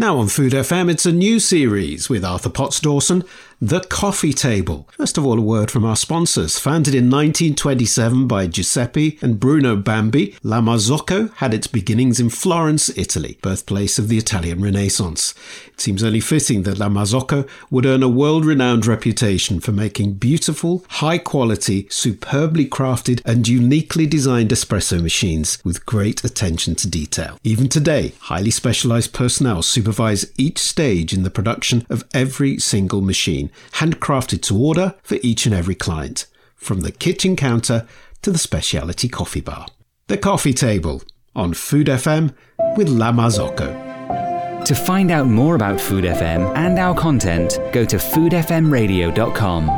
Now on Food FM, it's a new series with Arthur Potts Dawson the Coffee Table. First of all, a word from our sponsors. Founded in 1927 by Giuseppe and Bruno Bambi, La Marzocco had its beginnings in Florence, Italy, birthplace of the Italian Renaissance. It seems only fitting that La Marzocco would earn a world renowned reputation for making beautiful, high quality, superbly crafted, and uniquely designed espresso machines with great attention to detail. Even today, highly specialized personnel supervise each stage in the production of every single machine handcrafted to order for each and every client, from the kitchen counter to the specialty coffee bar. The Coffee Table on Food FM with La Marzocco. To find out more about Food FM and our content, go to foodfmradio.com.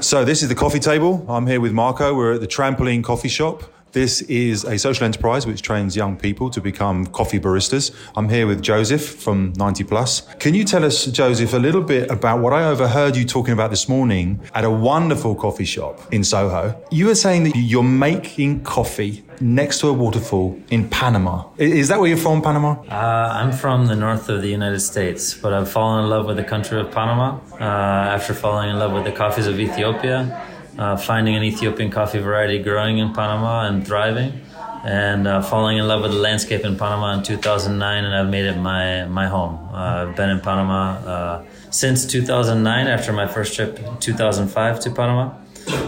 So, this is the coffee table. I'm here with Marco. We're at the Trampoline Coffee Shop. This is a social enterprise which trains young people to become coffee baristas. I'm here with Joseph from 90 Plus. Can you tell us, Joseph, a little bit about what I overheard you talking about this morning at a wonderful coffee shop in Soho? You were saying that you're making coffee next to a waterfall in Panama. Is that where you're from, Panama? Uh, I'm from the north of the United States, but I've fallen in love with the country of Panama uh, after falling in love with the coffees of Ethiopia uh, finding an Ethiopian coffee variety growing in Panama and thriving, and uh, falling in love with the landscape in Panama in 2009, and I've made it my my home. Uh, I've been in Panama uh, since 2009 after my first trip in 2005 to Panama.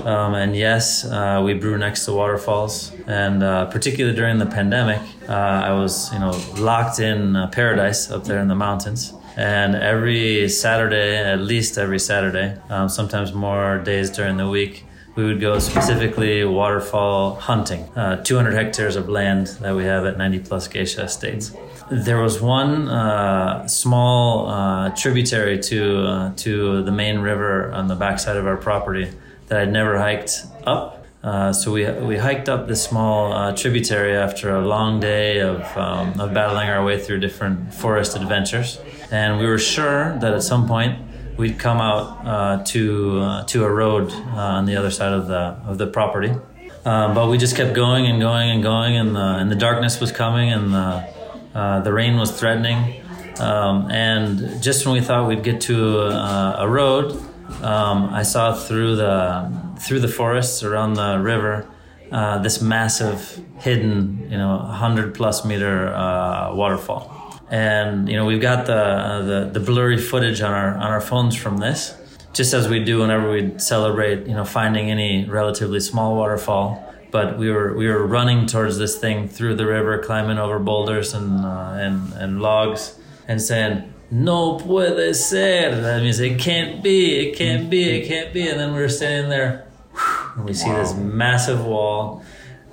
Um, and yes, uh, we brew next to waterfalls, and uh, particularly during the pandemic, I was you know locked in paradise up there in the mountains and every Saturday, at least every Saturday, um, sometimes more days during the week, we would go specifically waterfall hunting. Uh, 200 hectares of land that we have at 90 plus geisha estates. There was one uh, small uh, tributary to uh, to the main river on the backside of our property that I'd never hiked up. Uh, so we, we hiked up this small uh, tributary after a long day of, um, of battling our way through different forest adventures and we were sure that at some point we'd come out uh, to uh, to a road uh, on the other side of the of the property. But we just kept going and going and going, and the and the darkness was coming, and the the rain was threatening. Um, and just when we thought we'd get to a, a road, um, I saw through the through the forests around the river uh, this massive, hidden, you know, hundred plus meter uh, waterfall. And you know we've got the, uh, the the blurry footage on our on our phones from this. Just as we do whenever we celebrate you know finding any relatively small waterfall. But we were we were running towards this thing through the river climbing over boulders and uh, and and logs and saying no puede ser. That means it can't be it can't be it can't be. And then we were standing there and we see this massive wall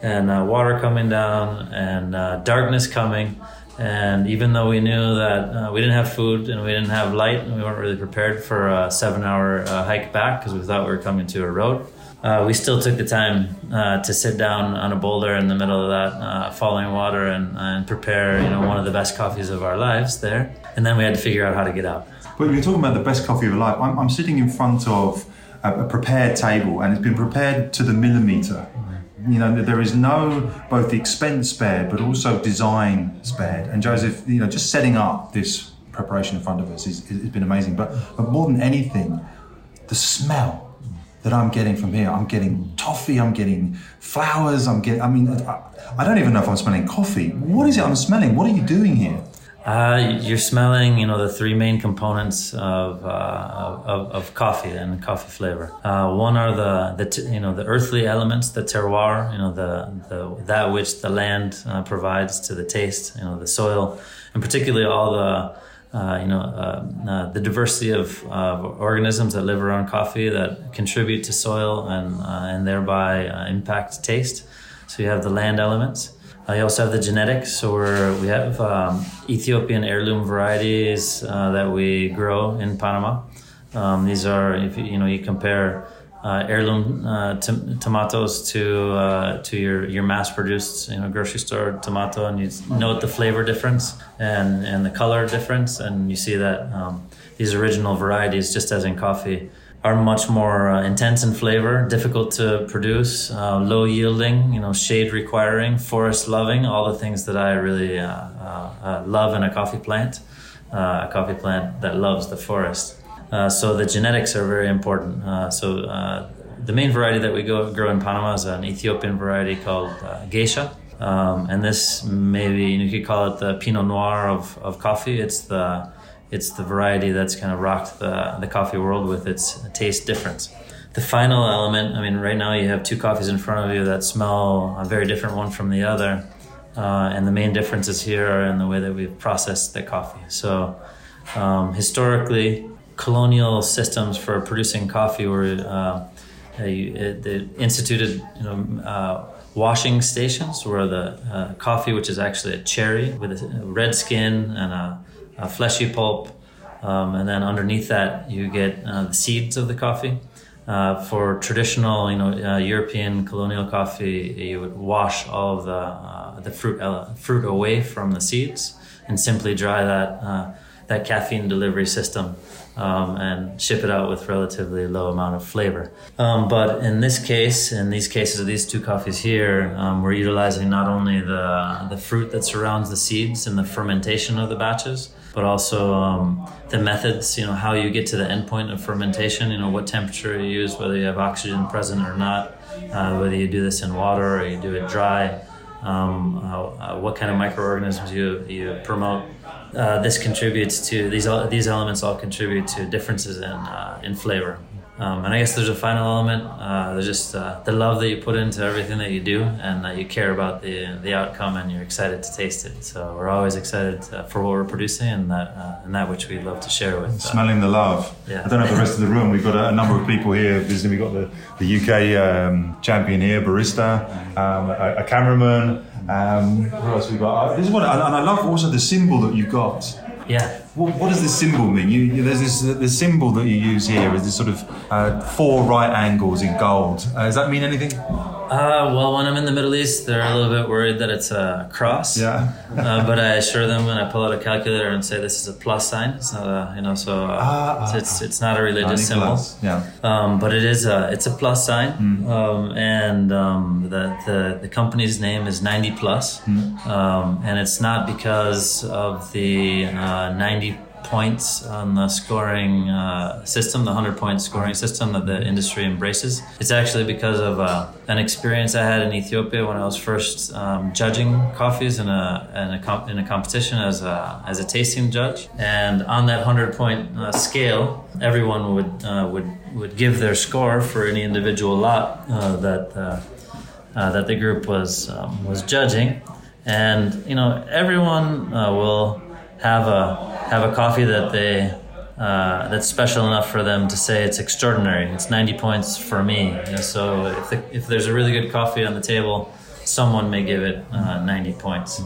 and uh, water coming down and uh, darkness coming and even though we knew that uh, we didn't have food and we didn't have light and we weren't really prepared for a seven hour uh, hike back because we thought we were coming to a road, uh, we still took the time uh, to sit down on a boulder in the middle of that uh, falling water and, and prepare you know, one of the best coffees of our lives there. And then we had to figure out how to get out. But you're talking about the best coffee of your life. I'm, I'm sitting in front of a, a prepared table and it's been prepared to the millimeter. You know there is no both the expense spared but also design spared. And joseph you know just setting up this preparation in front of us has been amazing. But, but more than anything the smell that i'm getting from here i'm getting toffee i'm getting flowers i'm getting i mean I, I don't even know if i'm smelling coffee. What is it i'm smelling? What are you doing here uh, you're smelling, you know, the three main components of, uh, of, of, coffee and coffee flavor. Uh, one are the, the t- you know the earthly elements, the terroir, you know the, the that which the land uh, provides to the taste, you know the soil, and particularly all the uh, you know uh, the diversity of organisms that live around coffee that contribute to soil and and thereby impact taste. So you have the land elements. I also have the genetics, so we have um, Ethiopian heirloom varieties uh, that we grow in Panama. Um, these are, if you, you know, you compare uh, heirloom uh, t- tomatoes to uh, to your, your mass produced, you know, grocery store tomato, and you note the flavor difference and and the color difference, and you see that um, these original varieties, just as in coffee, are much more uh, intense in flavor, difficult to produce, uh, low yielding, you know, shade requiring, forest loving, all the things that I really uh, uh, uh love in a coffee plant, uh, a coffee plant that loves the forest. so the genetics are very important. so the main variety that we go, grow in Panama is an Ethiopian variety called Geisha. Um, and this maybe you could call it the Pinot Noir of, of coffee. It's the it's the variety that's kind of rocked the, the coffee world with its taste difference. The final element, I mean, right now you have two coffees in front of you that smell a very different one from the other. Uh, and the main differences here are in the way that we've processed the coffee. So, um, historically, colonial systems for producing coffee were uh, they instituted you know, uh, washing stations where the uh, coffee, which is actually a cherry with a red skin and a a fleshy pulp, um, and then underneath that you get uh, the seeds of the coffee. Uh, for traditional, you know, uh, European colonial coffee, you would wash all of the uh, the fruit uh, fruit away from the seeds and simply dry that uh, that caffeine delivery system um, and ship it out with relatively low amount of flavor. Um, but in this case, in these cases of these two coffees here, um, we're utilizing not only the the fruit that surrounds the seeds and the fermentation of the batches, but also um, the methods. You know how you get to the endpoint of fermentation. You know what temperature you use, whether you have oxygen present or not, uh, whether you do this in water or you do it dry. Um, uh, what kind of microorganisms you you promote uh, this contributes to these these elements all contribute to differences in uh, in flavor. Um, and I guess there's a final element. Uh, there's just uh, the love that you put into everything that you do, and that you care about the the outcome, and you're excited to taste it. So we're always excited uh, for what we're producing, and that uh, and that which we love to share with. Smelling the love. Yeah. I don't know the rest of the room. We've got a, a number of people here visiting. We've got the the UK um, champion here, barista, um, a, a cameraman. Um, what else we got? Uh, this is what, and, and I love also the symbol that you got. Yeah. What, what does this symbol mean? You, you, there's this the symbol that you use here is this sort of uh, four right angles in gold. Uh, does that mean anything? Uh, well, when I'm in the Middle East, they're a little bit worried that it's a cross. Yeah. uh, but I assure them when I pull out a calculator and say this is a plus sign. It's not a, you know, so uh, ah, it's, it's not a religious symbol. Yeah. Um, but it is a it's a plus sign, mm. um, and um, the, the the company's name is 90 plus, mm. um, and it's not because of the uh, 90 points on the scoring uh, system, the 100 point scoring system that the industry embraces. It's actually because of uh, an experience I had in Ethiopia when I was first um, judging coffees in a, in a, comp- in a competition as a, as a tasting judge. And on that 100 point uh, scale, everyone would, uh, would, would give their score for any individual lot uh, that, uh, that the group was, um, was judging. And, you know, everyone will have a have a coffee that they uh, that's special enough for them to say it's extraordinary. It's 90 points for me. You know, so if, the, if there's a really good coffee on the table, someone may give it uh, 90 points.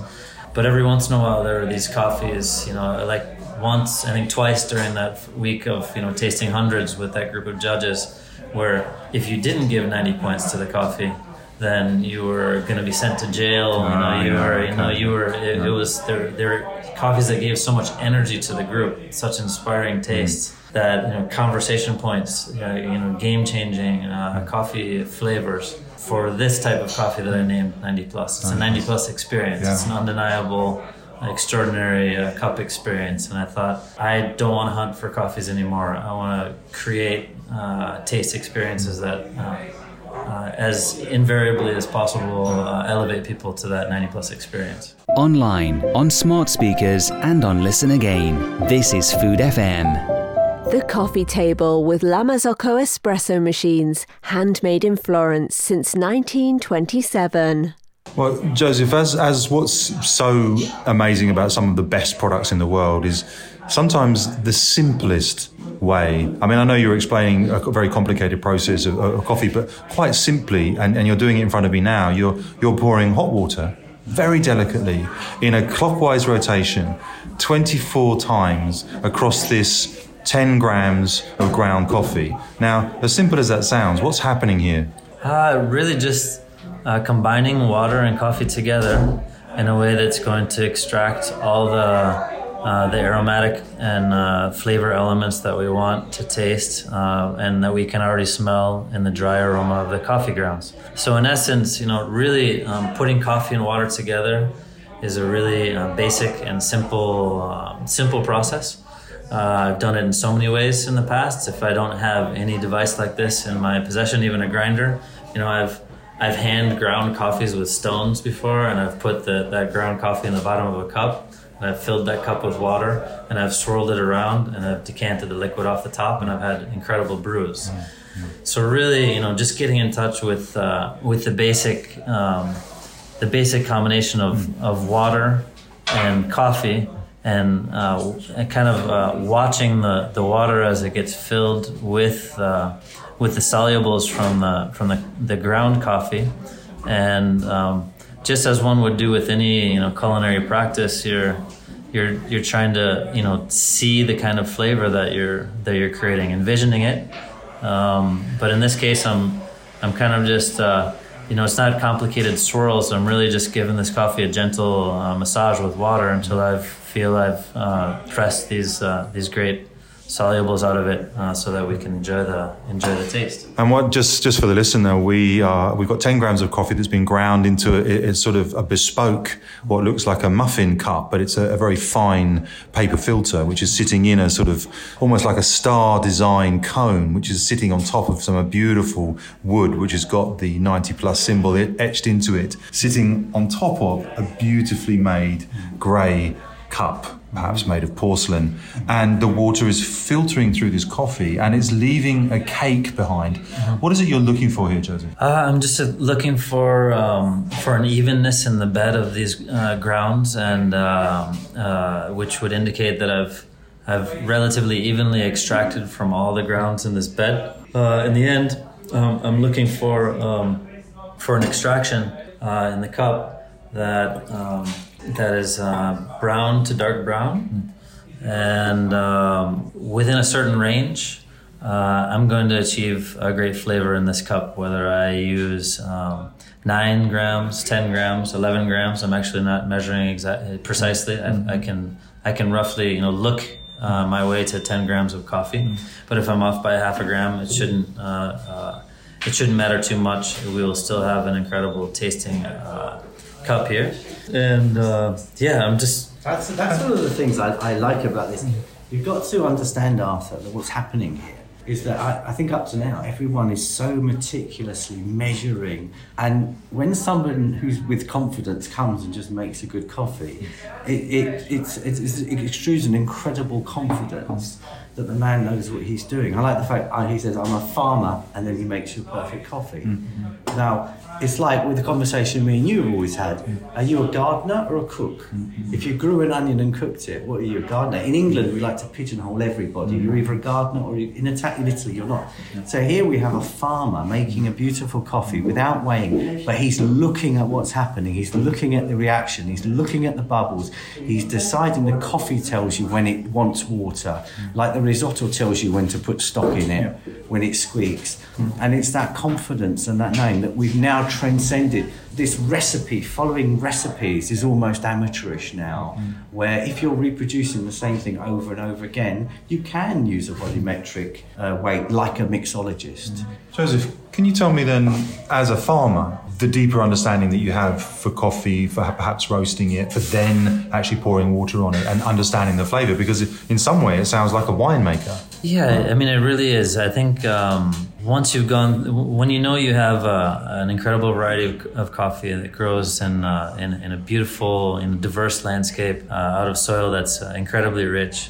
But every once in a while, there are these coffees, you know, like once, I think twice during that week of, you know, tasting hundreds with that group of judges, where if you didn't give 90 points to the coffee, then you were going to be sent to jail. you know, ah, you were, you know, you were. It, it was there. There were coffees that gave so much energy to the group, such inspiring tastes. Mm. That you know, conversation points, you know, you know game changing uh, coffee flavors for this type of coffee that I named 90 plus. It's a 90 plus experience. Yeah. It's an undeniable extraordinary uh, cup experience and i thought i don't want to hunt for coffees anymore i want to create uh, taste experiences that uh, uh, as invariably as possible uh, elevate people to that 90 plus experience. Online, on smart speakers, and on Listen Again. This is Food FM. The Coffee Table with La Marzocco espresso machines, handmade in Florence since 1927. Well, Joseph, as, as what's so amazing about some of the best products in the world is sometimes the simplest way. I mean, I know you're explaining a very complicated process of, of coffee, but quite simply, and, and you're doing it in front of me now, you're, you're pouring hot water very delicately in a clockwise rotation 24 times across this 10 grams of ground coffee. Now, as simple as that sounds, what's happening here? Uh, really just uh, combining water and coffee together in a way that's going to extract all the uh, the aromatic and uh, flavor elements that we want to taste uh, and that we can already smell in the dry aroma of the coffee grounds. So, in essence, you know, really um, putting coffee and water together is a really uh, basic and simple, um, simple process. Uh, I've done it in so many ways in the past. If I don't have any device like this in my possession, even a grinder, you know, I've I've hand ground coffees with stones before, and I've put the, that ground coffee in the bottom of a cup, and I've filled that cup with water, and I've swirled it around, and I've decanted the liquid off the top, and I've had incredible brews. So really, you know, just getting in touch with uh, with the basic um, the basic combination of, of water and coffee and, uh, and kind of uh, watching the, the water as it gets filled with uh, with the solubles from the from the, the ground coffee. And um, just as one would do with any you know culinary practice you're you're you're trying to you know see the kind of flavor that you're that you're creating envisioning it um, but in this case i'm i'm kind of just uh, you know, it's not complicated swirls. I'm really just giving this coffee a gentle uh, massage with water until I feel I've uh, pressed these uh, these great solubles out of it uh, so that we can enjoy the enjoy the taste. And what just just for the listener, we uh, we've got ten grams of coffee that's been ground into a, it's sort of a bespoke what looks like a muffin cup, but it's a, a, very fine paper filter which is sitting in a sort of almost like a star design cone, which is sitting on top of some beautiful wood which has got the ninety plus symbol etched into it, sitting on top of a beautifully made grey cup perhaps made of porcelain, and the water is filtering through this coffee and it's leaving a cake behind. Mm-hmm. What is it you're looking for here, Joseph? Uh, I'm just uh, looking for um, for an evenness in the bed of these uh, grounds, and um, uh, which would indicate that I've I've relatively evenly extracted from all the grounds in this bed. Uh, in the end, um, I'm looking for um, for an extraction uh, in the cup that um, that is uh, brown to dark brown, and um, within a certain range, uh, I'm going to achieve a great flavor in this cup. Whether I use um, nine grams, ten grams, eleven grams, I'm actually not measuring exactly precisely. Mm-hmm. I, I, can I can roughly you know look uh, my way to ten grams of coffee, mm-hmm. but if I'm off by half a gram, it shouldn't. Uh, uh, it shouldn't matter too much. We will still have an incredible tasting uh, cup here and uh, yeah, I'm just. That's that's one of the things I, I like about this. You've got to understand, Arthur, that what's happening here is that I, I, think up to now everyone is so meticulously measuring and when someone who's with confidence comes and just makes a good coffee it, it, it's, it's, it extrudes an incredible confidence that the man knows what he's doing I like the fact uh, he says I'm a farmer and then he makes you a perfect coffee mm-hmm. Now it's like with the conversation me and you have always had. Are you a gardener or a cook? Mm-hmm. If you grew an onion and cooked it, what are you, a gardener? In England, we like to pigeonhole everybody. Mm-hmm. You're either a gardener or in, Ita- in Italy, you're not. So here we have a farmer making a beautiful coffee without weighing, but he's looking at what's happening. He's looking at the reaction. He's looking at the bubbles. He's deciding the coffee tells you when it wants water, like the risotto tells you when to put stock in it, when it squeaks. And it's that confidence and that knowing that we've now transcended this recipe. Following recipes is almost amateurish now, mm. where if you're reproducing the same thing over and over again, you can use a volumetric uh, weight like a mixologist. Mm. Joseph, can you tell me then, as a farmer, the deeper understanding that you have for coffee, for perhaps roasting it, for then actually pouring water on it and understanding the flavor? Because in some way, it sounds like a winemaker. Yeah, I mean, it really is. I think um, once you've gone, when you know you have uh, an incredible variety of, of, coffee that grows in, uh, in, in, a beautiful, in a diverse landscape uh, out of soil that's uh, incredibly rich,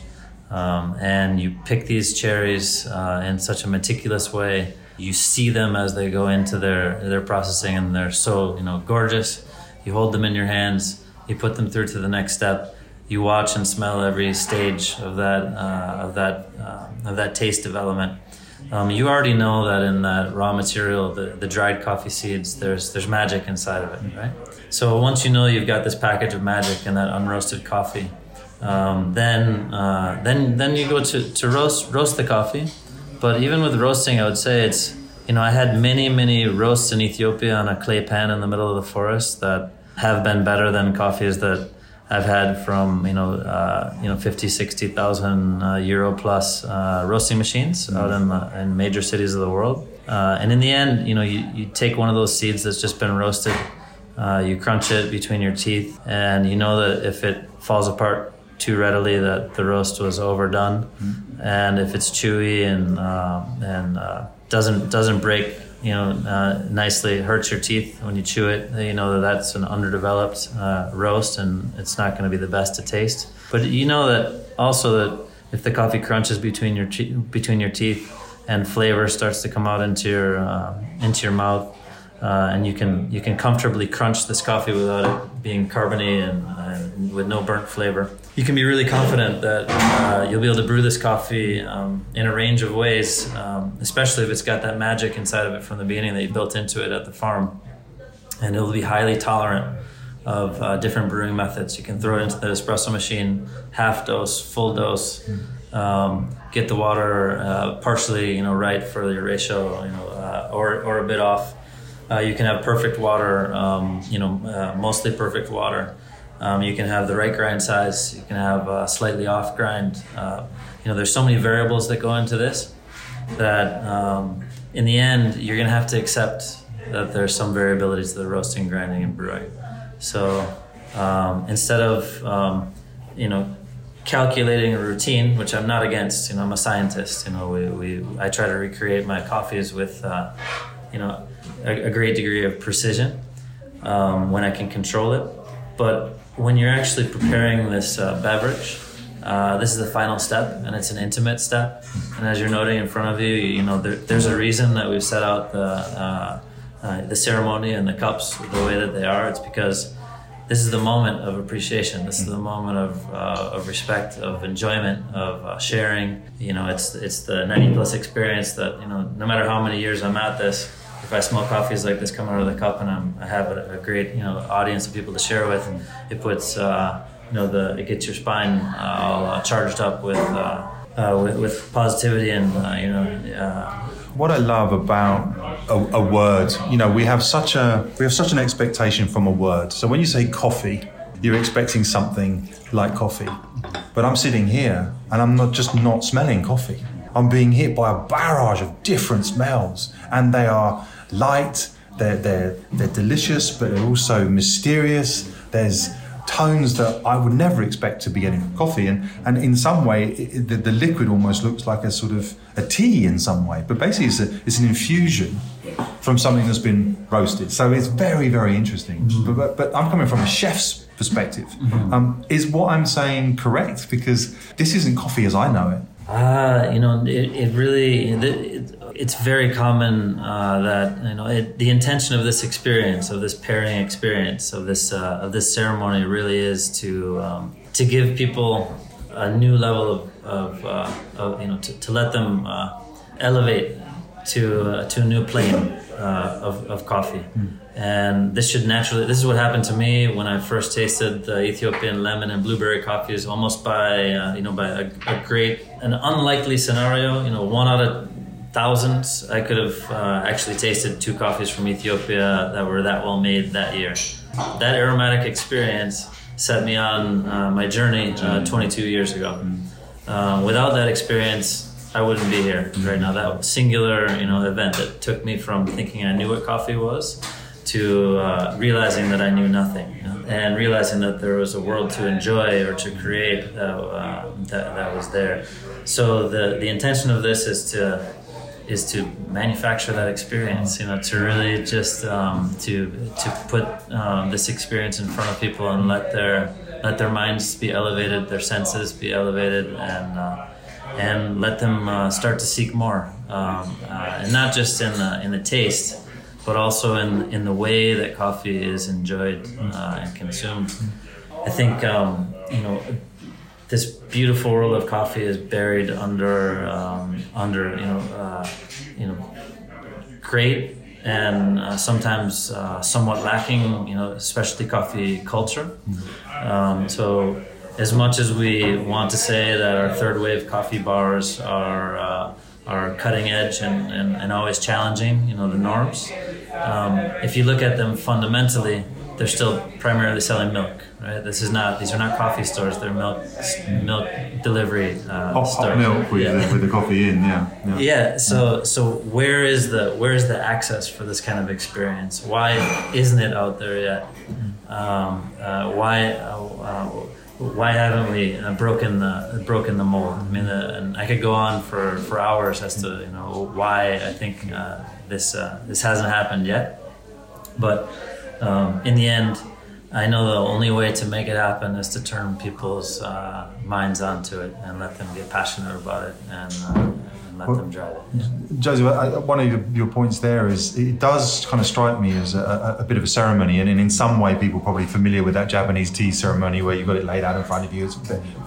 um, and you pick these cherries uh, in such a meticulous way, you see them as they go into their, their processing, and they're so you know gorgeous. You hold them in your hands, you put them through to the next step you watch and smell every stage of that uh, of that uh, of that taste development. Um, you already know that in that raw material, the, the dried coffee seeds, there's there's magic inside of it, right? So once you know you've got this package of magic in that unroasted coffee, um, then uh, then then you go to, to roast roast the coffee. But even with roasting, I would say it's you know I had many many roasts in Ethiopia on a clay pan in the middle of the forest that have been better than coffees that I've had from you know uh, you know 50, 60,000 uh, euro plus uh, roasting machines out in, the, in major cities of the world. Uh, and in the end, you know, you, you take one of those seeds that's just been roasted, uh, you crunch it between your teeth, and you know that if it falls apart too readily, that the roast was overdone. Mm-hmm. And if it's chewy and uh, and doesn't doesn't break you know, uh, nicely hurts your teeth when you chew it. You know that that's an underdeveloped uh, roast, and it's not going to be the best to taste. But you know that also that if the coffee crunches between your between your teeth and flavor starts to come out into your uh, into your mouth, uh, and you can you can comfortably crunch this coffee without it being carbony and, and with no burnt flavor. You can be really confident that uh, you'll be able to brew this coffee um, in a range of ways, um, especially if it's got that magic inside of it from the beginning that you built into it at the farm, and it'll be highly tolerant of uh, different brewing methods. You can throw it into the espresso machine, half dose, full dose. Um, get the water uh, partially, you know, right for your ratio, you know, uh, or or a bit off uh, you can have perfect water, um, you know, uh, mostly perfect water. Um, you can have the right grind size. You can have uh, slightly off grind. Uh, you know, there's so many variables that go into this that um, in the end you're going to have to accept that there's some variability to the roasting, grinding, and brewing. So um, instead of um, you know calculating a routine, which I'm not against, you know, I'm a scientist. You know, we, we I try to recreate my coffees with uh, you know a, a great degree of precision um, when I can control it. But when you're actually preparing this uh, beverage, uh, this is the final step, and it's an intimate step. And as you're noting in front of you, you know there, there's a reason that we've set out the uh, uh the ceremony and the cups the way that they are. It's because this is the moment of appreciation. This is the moment of, uh, of respect, of enjoyment, of uh, sharing. You know, it's it's the 90 plus experience that you know. No matter how many years I'm at this, if I smell coffees like this coming out of the cup and I'm, I have a, a great you know audience of people to share with, it puts uh, you know the it gets your spine uh, all uh, charged up with, uh, uh, with, with positivity and uh, you know. what I love about a, a, word, you know, we have such a we have such an expectation from a word. So when you say coffee, you're expecting something like coffee. But I'm sitting here and I'm not just not smelling coffee. I'm being hit by a barrage of different smells, and they are light, they're, they're, they're delicious, but they're also mysterious. There's tones that I would never expect to be getting from coffee. And, and in some way, it, the, the, liquid almost looks like a sort of a tea in some way. But basically, it's, a, it's an infusion from something that's been roasted. So it's very, very interesting. Mm-hmm. But, but, but, I'm coming from a chef's perspective. Mm-hmm. Um, is what I'm saying correct? Because this isn't coffee as I know it. Uh, you know, it, it really, it, it's very common uh, that, you know, it, the intention of this experience, of this pairing experience, of this, uh, of this ceremony really is to, um, to give people a new level of, of, uh, of you know, to, to let them uh, elevate to, uh, to a new plane of, of coffee. Mm and this should naturally this is what happened to me when i first tasted the ethiopian lemon and blueberry coffees almost by uh, you know by a, a, great an unlikely scenario. You know one out of thousands i could have uh, actually tasted two coffees from ethiopia that were that well made that year. That aromatic experience set me on uh, my journey uh, 22 years ago. Uh, without that experience I wouldn't be here right now. That singular, you know, event that took me from thinking I knew what coffee was to uh, realizing that I knew nothing you know, and realizing that there was a world to enjoy or to create that, uh, that, that, was there. So the, the intention of this is to is to manufacture that experience, you know, to really just um, to to put um, this experience in front of people and let their let their minds be elevated, their senses be elevated, and uh, and let them uh, start to seek more, um, uh, and not just in the in the taste but also in in the way that coffee is enjoyed uh, and consumed. I think um, you know this beautiful world of coffee is buried under um, under you know uh, you know great and uh, sometimes uh, somewhat lacking you know specialty coffee culture. Um, so as much as we want to say that our third wave coffee bars are uh, are cutting edge and, and, and always challenging, you know, the norms. Um, if you look at them fundamentally, they're still primarily selling milk, right? This is not; these are not coffee stores. They're milk milk delivery uh, Hot, stores. hot milk with, Yeah. the, with the coffee in, yeah. yeah. Yeah. So so where is the where is the access for this kind of experience? Why isn't it out there yet? Um, uh, why uh, uh, why haven't we uh, broken the broken the mold? I mean, uh, and I could go on for, for hours as to you know why I think uh, this uh, this hasn't happened yet. But um, in the end, I know the only way to make it happen is to turn people's uh, minds onto it and let them get passionate about it and, uh, and let them drive it. Joseph, I, I- one of your, points there is it does kind of strike me as a, a, a bit of a ceremony, and, in some way, people are probably familiar with that Japanese tea ceremony where you've got it laid out in front of you. It's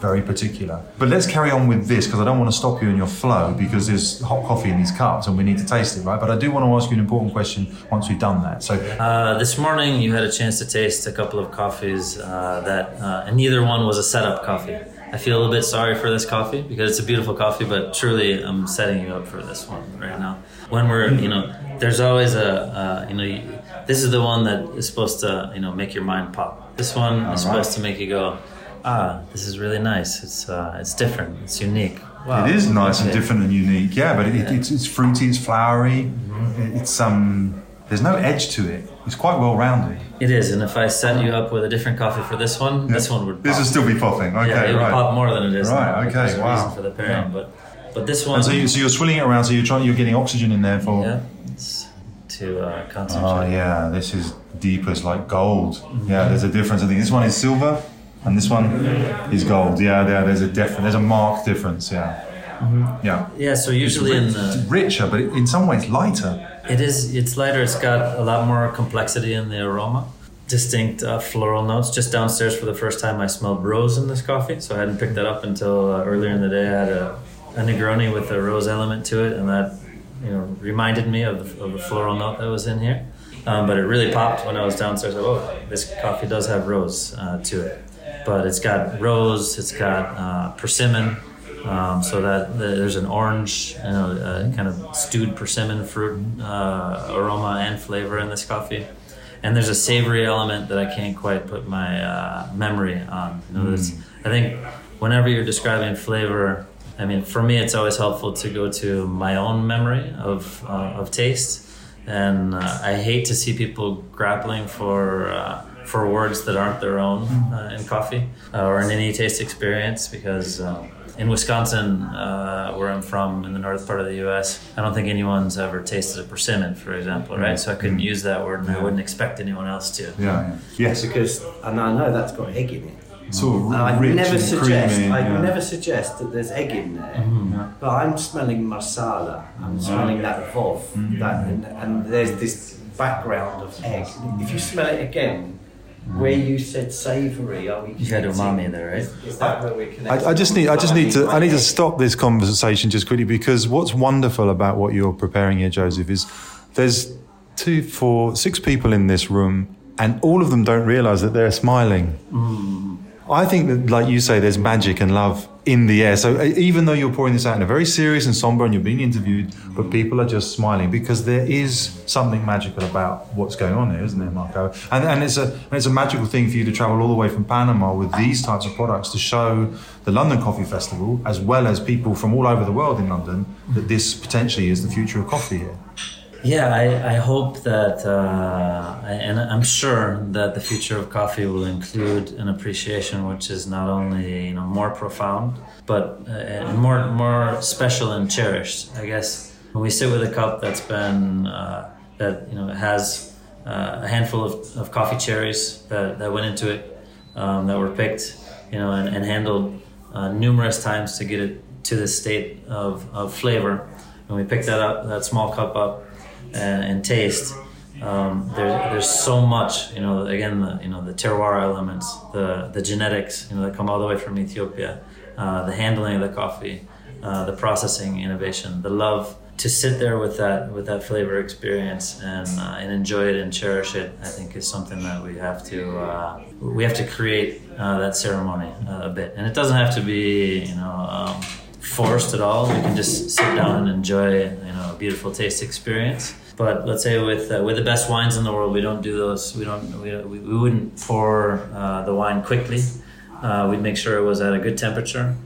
very particular. But let's carry on with this because I don't want to stop you in your flow because there's hot coffee in these cups and we need to taste it, right? But I do want to ask you an important question once we've done that. So, Uh, this morning, you had a chance to taste a couple of coffees uh, that, uh, and neither one was a setup coffee. I feel a little bit sorry for this coffee because it's a beautiful coffee, but truly, I'm setting you up for this one right now. When we're, you know, there's always a, uh, you know, this is the one that is supposed to, you know, make your mind pop. This one is supposed to make you go, ah, this is really nice. It's, uh, it's different. It's unique. Wow. It is nice and different and unique, yeah. But it, it, it's, it's fruity, it's flowery. Mm-hmm. It's um, there's no edge to it. It's quite well rounded. It is, and if I set you up with a different coffee for this one, this one would. This would still be popping. Okay, yeah, it would right. pop more than it is Right, now. okay, wow. for the pairing, Yeah. but but this one, And so, you, so you're swilling it around. So you're trying. You're getting oxygen in there for. yeah, it's to uh, concentrate. Oh yeah, this is deep as like gold. Yeah, there's a difference. I think this one is silver, and this one is gold. Yeah, there, there's a difference. There's a marked difference. Yeah, yeah. Yeah, so usually in It's the, richer, but in some ways lighter. It is it's lighter. It's got a lot more complexity in the aroma. Distinct uh, floral notes. Just downstairs for the first time, I smelled rose in this coffee. So I hadn't picked that up until uh, earlier in the day. I had a, a Negroni with a rose element to it, and that you know reminded me of the, of the floral note that was in here. Um, but it really popped when I was downstairs. Like, oh, this coffee does have rose uh, to it. But it's got rose. It's got uh, persimmon. Um, so that the, there's an orange, you know, uh, kind of stewed persimmon fruit uh, aroma and flavor in this coffee, and there's a savory element that I can't quite put my uh, memory on. You know, there's- I think whenever you're describing flavor, I mean, for me, it's always helpful to go to my own memory of uh, of taste, and uh, I hate to see people grappling for. Uh, for words that aren't their own uh, in coffee uh, or in any taste experience, because uh, in Wisconsin, uh, where I'm from, in the north part of the U.S., I don't think anyone's ever tasted a persimmon, for example, right? So I couldn't use that word, and I wouldn't expect anyone else to. Yeah. yeah. Yes. Because, and I know that's got egg in it. Sort of And I rich never and suggest, creamy. I yeah. Mm-hmm. never suggest that there's egg in there. But I'm smelling Marsala. I'm smelling that vov. Mm-hmm. That, and, and there's this background of egg. If you smell it again, where you said savoury, are we? You had connecting? umami there, right? Is, is that where we're connecting? I, I just need I just need to I need to stop this conversation just quickly because what's wonderful about what you're preparing here, Joseph, is there's two, four, six people in this room, and all of them don't realise that they're smiling. Mm. I think that, like you say, there's magic and love in the air. So uh, even though you're pouring this out in a very serious and somber, and you're being interviewed, but people are just smiling because there is something magical about what's going on here, isn't there, Marco? And, and it's a it's a magical thing for you to travel all the way from Panama with these types of products to show the London Coffee Festival, as well as people from all over the world in London, that this potentially is the future of coffee here. Yeah, I, I hope that, uh, I- and I'm sure that the future of coffee will include an appreciation which is not only you know more profound, but uh, more more special and cherished. I guess when we sit with a cup that's been uh, that you know has uh, a handful of, of coffee cherries that, that went into it, um, that were picked, you know, and, and handled uh, numerous times to get it to this state of, of flavor. And we pick that up, that small cup up, and, and taste. Um, there, there's so much, you know. Again, the, you know the terroir elements, the the genetics, you know, that come all the way from Ethiopia, uh, the handling of the coffee, uh, the processing innovation, the love to sit there with that with that flavor experience and uh, and enjoy it and cherish it. I think is something that we have to uh, we have to create uh, that ceremony uh, a bit, and it doesn't have to be you know. Um, forced at all. We can just sit down and enjoy, you know, a beautiful taste experience. But let's say with uh, with the best wines in the world, we don't do those. We don't. We, we, wouldn't pour uh, the wine quickly. Uh, we'd make sure it was at a good temperature.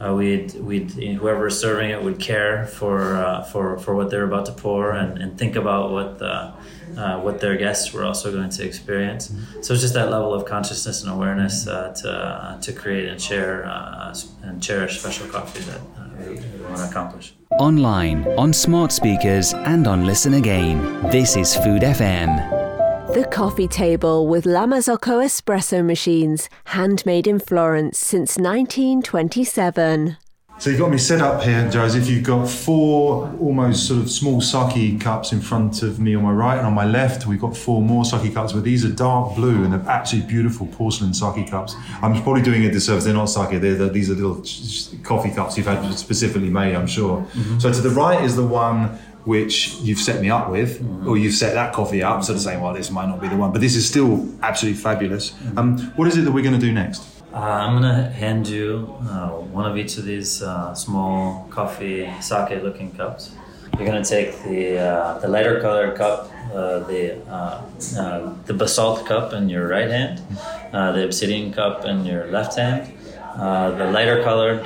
Uh, we'd we'd whoever is serving it would care for uh, for for what they're about to pour and, and think about what the uh, what their guests were also going to experience. So it's just that level of consciousness and awareness uh, to uh, to create and share uh, and cherish special coffee that uh, we, we want to accomplish. Online, on smart speakers, and on Listen Again. This is Food FM. The Coffee Table with La Marzocco espresso machines, handmade in Florence since 1927. So you've got me set up here, Joseph. You've got four almost sort of small sake cups in front of me on my right and on my left. We've got four more sake cups, but these are dark blue and they're absolutely beautiful porcelain sake cups. I'm probably doing a disservice. They're not sake. They're, they're, these are little coffee cups you've had specifically made, I'm sure. Mm-hmm. So to the right is the one which you've set me up with, mm-hmm. or you've set that coffee up, sort of saying, well, this might not be the one, but this is still absolutely fabulous. Mm-hmm. Um, what is it that we're going to do next? Uh, I'm gonna hand you uh, one of each of these uh, small coffee sake looking cups. You're gonna take the uh, the lighter colored cup, uh, the uh, the basalt cup in your right hand, the obsidian cup in your left hand. the lighter colored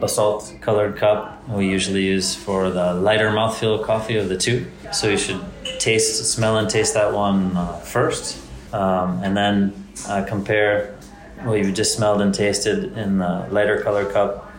basalt colored cup we usually use for the lighter mouthfeel coffee of the two. So you should taste, smell, and taste that one first, um, and then compare what you just smelled and tasted in the lighter color cup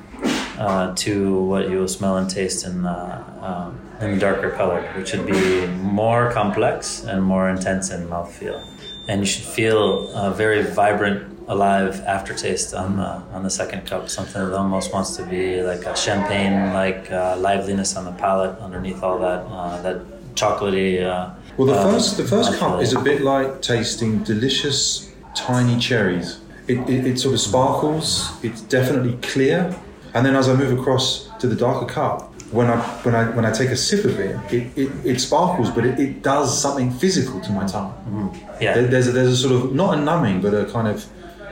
uh, to what you will smell and taste in the, um, in the darker color, which should be more complex and more intense in mouthfeel. And you should feel a very vibrant, alive aftertaste on the on the second cup. Something that almost wants to be like a champagne-like uh, liveliness on the palate underneath all that uh, that chocolatey. Uh, well, the first the first cup is a bit like tasting delicious tiny cherries it, it, it, sort of sparkles. It's definitely clear. And then as I move across to the darker cup, when I when I when I take a sip of it, it, it, it sparkles, but it, it does something physical to my tongue. Mm-hmm. Yeah. There, there's a, there's a sort of not a numbing, but a kind of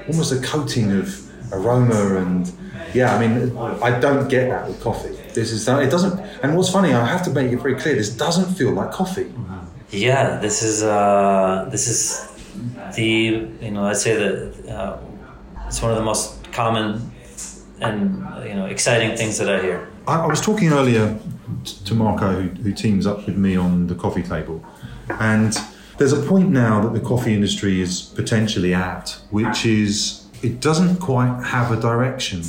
almost a coating of aroma and yeah. I mean, I don't get that with coffee. This is it doesn't. And what's funny, I have to make it very clear. This doesn't feel like coffee. Mm-hmm. Yeah, this is uh, this is the you know I'd say that uh, it's one of the most common and you know exciting things that I hear. I, I was talking earlier to Marco, who, who teams up with me on the coffee table, and there's a point now that the coffee industry is potentially at, which is it doesn't quite have a direction.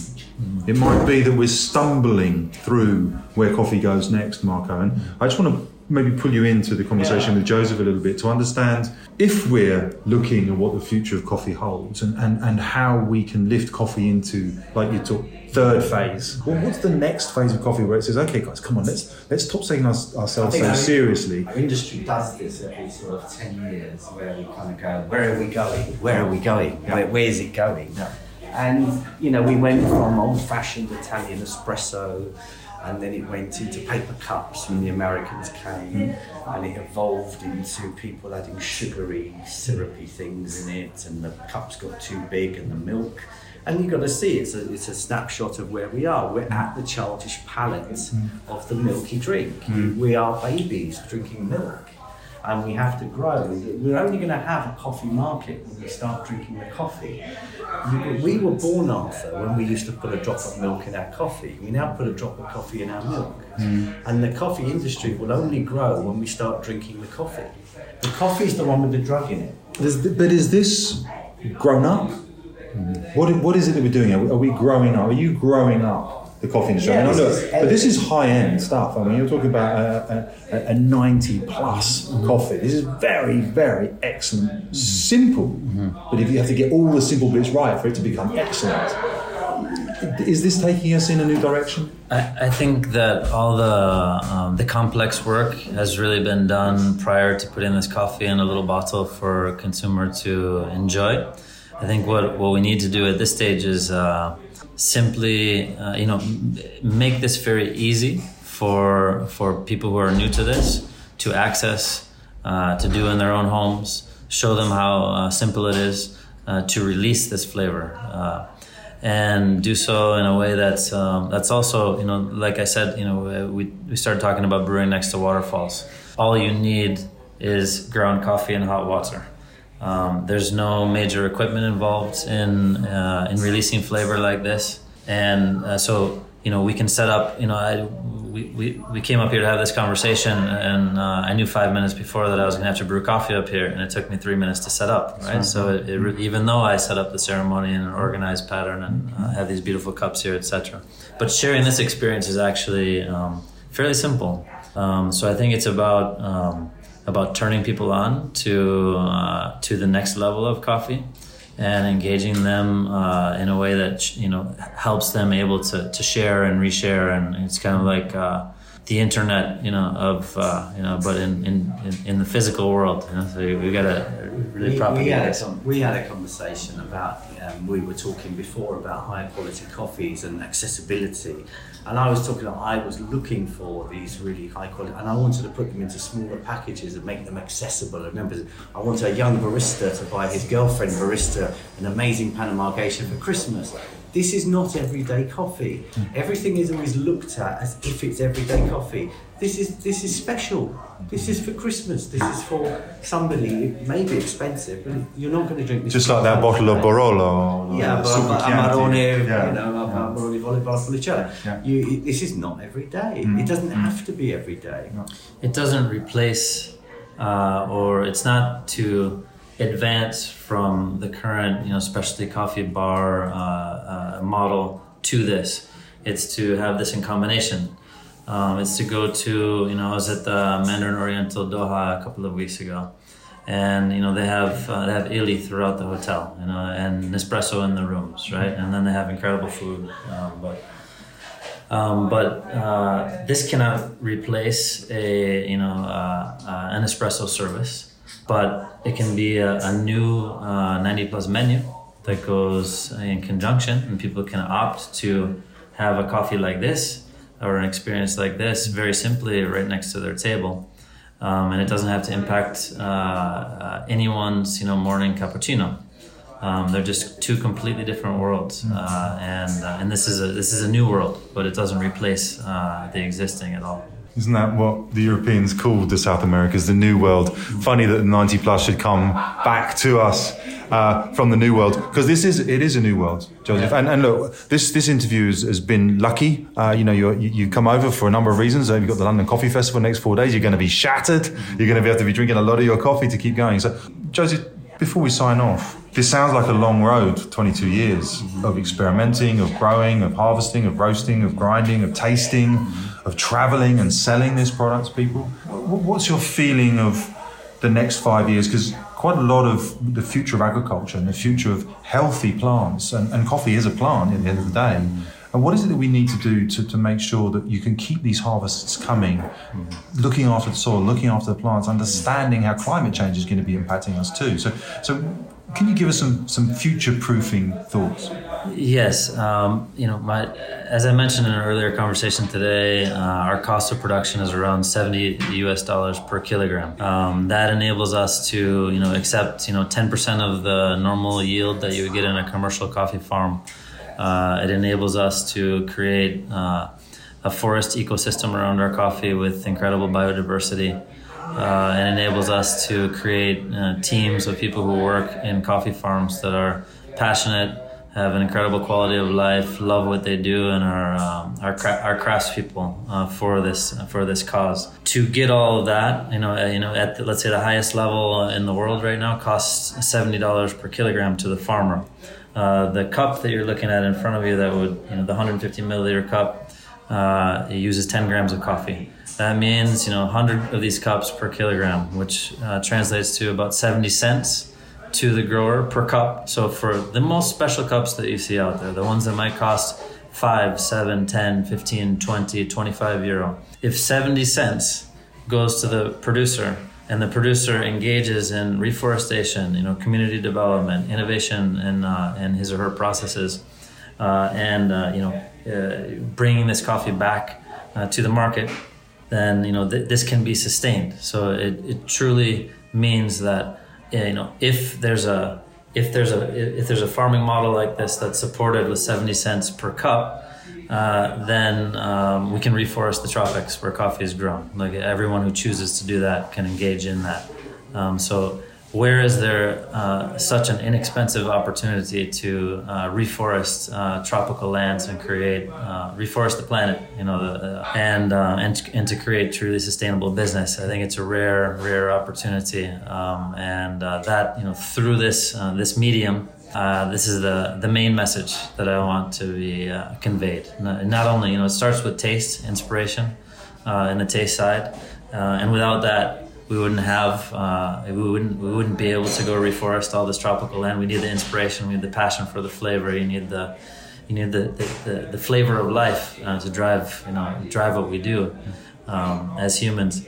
It might be that we're stumbling through where coffee goes next, Marco. And I just want to maybe pull you into the conversation yeah. with Joseph a little bit to understand if we're looking at what the future of coffee holds and, and, and how we can lift coffee into, like you talk, third phase. Well, what's the next phase of coffee where it says, okay, guys, come on, let's let's stop taking us, ourselves so seriously. Our industry does this every sort of 10 years where we kind of go, where are we going? Where are we going? Yeah. Where, where is it going? Yeah. And, you know, we went from old fashioned Italian espresso and then it went into paper cups when the Americans came, and it evolved into people adding sugary, syrupy things in it, and the cups got too big, and the milk. And you've got to see it's a, it's a snapshot of where we are. We're at the childish palate mm. of the milky drink. Mm. We are babies drinking milk and we have to grow. We're only going to have a coffee market when we start drinking the coffee. We were born, Arthur, when we used to put a drop of milk in our coffee. We now put a drop of coffee in our milk. Mm. And the coffee industry will only grow when we start drinking the coffee. The coffee is the one with the drug in it. But is this grown up? What, what is it that we're doing? Are we growing up? Are you growing up? The coffee industry. Yeah, I mean, look, but this is high end stuff. I mean, you're talking about a, a, a 90 plus mm-hmm. coffee. This is very, very excellent, mm-hmm. simple. Mm-hmm. But if you have to get all the simple bits right for it to become excellent, is this taking us in a new direction? I, I think that all the um, the complex work has really been done prior to putting this coffee in a little bottle for a consumer to enjoy. I think what, what we need to do at this stage is uh, simply uh, you know make this very easy for for people who are new to this to access uh, to do in their own homes show them how uh, simple it is uh, to release this flavor uh, and do so in a way that's um, that's also you know like I said you know we we started talking about brewing next to waterfalls. All you need is ground coffee and hot water. Um, there's no major equipment involved in uh, in releasing flavor like this, and uh, so you know we can set up. You know, I, we, we we came up here to have this conversation, and uh, I knew five minutes before that I was going to have to brew coffee up here, and it took me three minutes to set up. Right, so it, it even though I set up the ceremony in an organized pattern and uh, have these beautiful cups here, etc. But sharing this experience is actually um, fairly simple. Um, so I think it's about um, about turning people on to uh, to the next level of coffee and engaging them uh, in a way that you know helps them able to, to share and reshare and it's kind of like uh, the internet you know of uh, you know but in, in, in the physical world you know so we got to really we, propagate we, had it. a, we had a conversation about um, we were talking before about high quality coffees and accessibility and I was talking I was looking for these really high quality and I wanted to put them into smaller packages and make them accessible. I remember I wanted a young barista to buy his girlfriend barista an amazing Panama Geisha for Christmas this is not everyday coffee. Hmm. Everything is always looked at as if it's everyday coffee. This is this is special. This is for Christmas. This is for somebody. It may be expensive, but you're not going to drink this. Just like that bottle of Barolo. Yeah, but Amarone, Yeah. you know, Amarone Voleibol Folicello. Yeah. You, this is not every day. It hmm. doesn't hmm. have to be every day. it doesn't replace uh, or it's not to advance from the current you know specialty coffee bar uh, uh, model to this. It's to have this in combination. Um, it's to go to you know i was at the mandarin oriental doha a couple of weeks ago. And you know they have uh, they have illy throughout the hotel you know and nespresso in the rooms right? And then they have incredible food um, but um, but uh, this cannot replace a you know uh, uh, an espresso service, but it can be a, a new uh, 90 plus menu that goes in conjunction, and people can opt to have a coffee like this or an experience like this very simply right next to their table. Um, and it doesn't have to impact uh, uh, anyone's you know morning cappuccino. Um, they're just two completely different worlds, uh, and uh, and this is a this is a new world, but it doesn't replace uh, the existing at all. Isn't that what the Europeans called the South Americas, the New World? Funny that the 90 plus should come back to us uh, from the New World because this is it is a new world, Joseph. And, and look, this this interview has, has been lucky. Uh, you know, you're, you you come over for a number of reasons. You've got the London Coffee Festival next four days. You're going to be shattered. You're going to be have to be drinking a lot of your coffee to keep going. So, Joseph, before we sign off, this sounds like a long road 22 years of experimenting, of growing, of harvesting, of roasting, of grinding, of tasting, of traveling and selling this product to people. What's your feeling of the next five years? Because quite a lot of the future of agriculture and the future of healthy plants, and, and coffee is a plant at the end of the day. And what is it that we need to do to, to make sure that you can keep these harvests coming, looking after the soil, looking after the plants, understanding how climate change is going to be impacting us too? So, so can you give us some, some future proofing thoughts? Yes, um, you know, my as I mentioned in an earlier conversation today, uh, our cost of production is around seventy U.S. dollars per kilogram. Um, that enables us to, you know, accept, you know, ten percent of the normal yield that you would get in a commercial coffee farm. Uh, it enables us to create uh, a forest ecosystem around our coffee with incredible biodiversity. Uh, and enables us to create uh, teams of people who work in coffee farms that are passionate, have an incredible quality of life, love what they do, and are um, are, cra- are craftspeople uh, for this for this cause. To get all of that, you know, uh, you know, at the, let's say the highest level in the world right now costs seventy dollars per kilogram to the farmer. Uh, the cup that you're looking at in front of you, that would you know the 150 milliliter cup, uh, it uses 10 grams of coffee. That means you know 100 of these cups per kilogram, which uh, translates to about 70 cents to the grower per cup. So for the most special cups that you see out there, the ones that might cost 5, 7, 10, 15, 20, 25 euro, if 70 cents goes to the producer and the producer engages in reforestation, you know, community development, innovation in, uh, in his or her processes, uh, and uh, you know, uh, bringing this coffee back uh, to the market, then you know th- this can be sustained. So it, it truly means that you know if there's a if there's a if there's a farming model like this that's supported with 70 cents per cup, uh, then um, we can reforest the tropics where coffee is grown. Like everyone who chooses to do that can engage in that. Um, so where is there uh, such an inexpensive opportunity to uh, reforest uh, tropical lands and create uh, reforest the planet you know the, and, uh, and and to create truly sustainable business? I think it's a rare rare opportunity um, and uh, that you know through this this medium this is the the main message that I want to be conveyed. Not only you know it starts with taste inspiration in the taste side and without that we wouldn't have uh, we wouldn't we wouldn't be able to go reforest all this tropical land. We need the inspiration, we need the passion for the flavor. You need the you need the the, the, the flavor of life uh, to drive you know drive what we do um, as humans.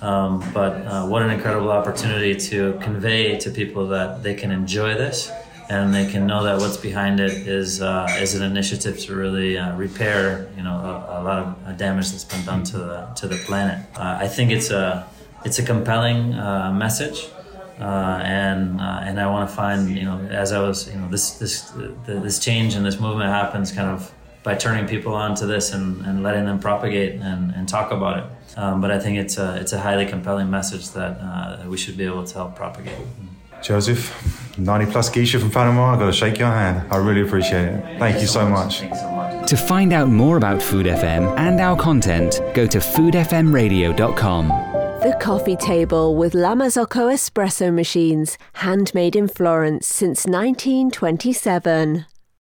Um, but uh, what an incredible opportunity to convey to people that they can enjoy this and they can know that what's behind it is uh, is an initiative to really uh, repair you know a, a, lot of damage that's been done to the to the planet. Uh, I think it's a it's a compelling uh, message. Uh, and uh, and I want to find you know as I was you know this this the, this change and this movement happens kind of by turning people onto this and, and letting them propagate and, and talk about it. Um, but I think it's a it's a highly compelling message that uh, we should be able to help propagate. Joseph, 90 plus geisha from Panama, I got to shake your hand. I really appreciate it. Thank, Thank you so, so much. much. so much. To find out more about Food FM and our content, go to foodfmradio.com. The Coffee Table with La Marzocco espresso machines, handmade in Florence since 1927.